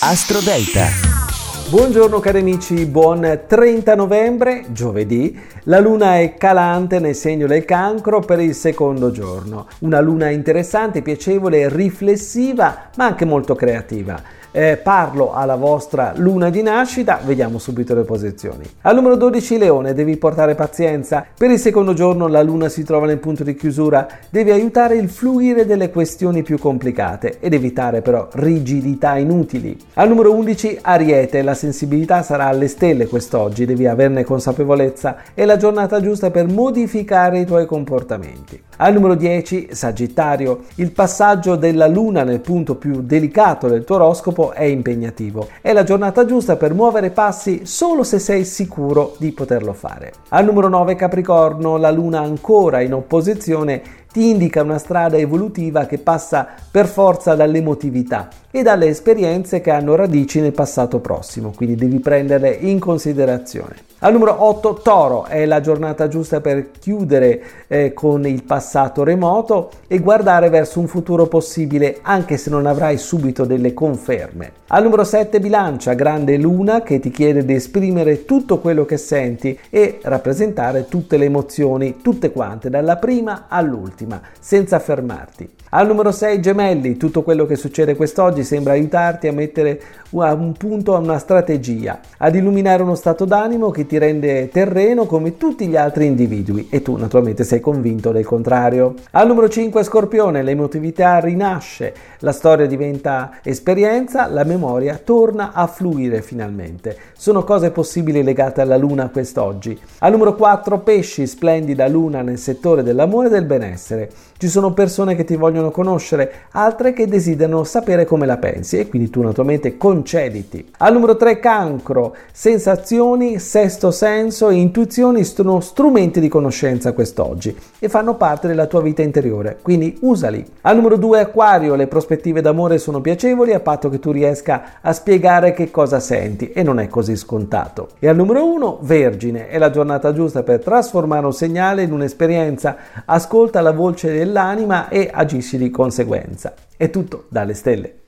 Astro Delta. Buongiorno cari amici, buon 30 novembre, giovedì. La luna è calante nel segno del cancro per il secondo giorno. Una luna interessante, piacevole, riflessiva, ma anche molto creativa eh, parlo alla vostra luna di nascita, vediamo subito le posizioni. Al numero 12 Leone, devi portare pazienza. Per il secondo giorno la luna si trova nel punto di chiusura, devi aiutare il fluire delle questioni più complicate ed evitare però rigidità inutili. Al numero 11 Ariete, la sensibilità sarà alle stelle quest'oggi, devi averne consapevolezza, è la giornata giusta per modificare i tuoi comportamenti. Al numero 10 Sagittario, il passaggio della luna nel punto più delicato del tuo oroscopo è impegnativo. È la giornata giusta per muovere passi solo se sei sicuro di poterlo fare. Al numero 9 Capricorno, la luna ancora in opposizione ti indica una strada evolutiva che passa per forza dall'emotività e dalle esperienze che hanno radici nel passato prossimo, quindi devi prenderle in considerazione. Al numero 8 Toro è la giornata giusta per chiudere eh, con il passato remoto e guardare verso un futuro possibile anche se non avrai subito delle conferme. Al numero 7 Bilancia, grande luna che ti chiede di esprimere tutto quello che senti e rappresentare tutte le emozioni, tutte quante, dalla prima all'ultima, senza fermarti. Al numero 6 Gemelli, tutto quello che succede quest'oggi sembra aiutarti a mettere un punto a una strategia, ad illuminare uno stato d'animo che ti rende terreno come tutti gli altri individui e tu naturalmente sei convinto del contrario. Al numero 5 Scorpione, l'emotività rinasce, la storia diventa esperienza, la memoria torna a fluire finalmente. Sono cose possibili legate alla luna quest'oggi. Al numero 4 Pesci, splendida luna nel settore dell'amore e del benessere. Ci sono persone che ti vogliono conoscere, altre che desiderano sapere come la pensi e quindi tu naturalmente concediti. Al numero 3 cancro, sensazioni, sesto senso e intuizioni sono strumenti di conoscenza quest'oggi e fanno parte della tua vita interiore, quindi usali. Al numero 2 acquario, le prospettive d'amore sono piacevoli a patto che tu riesca a spiegare che cosa senti e non è così scontato. E al numero 1 vergine, è la giornata giusta per trasformare un segnale in un'esperienza, ascolta la voce del dell'anima e agisci di conseguenza. È tutto dalle stelle.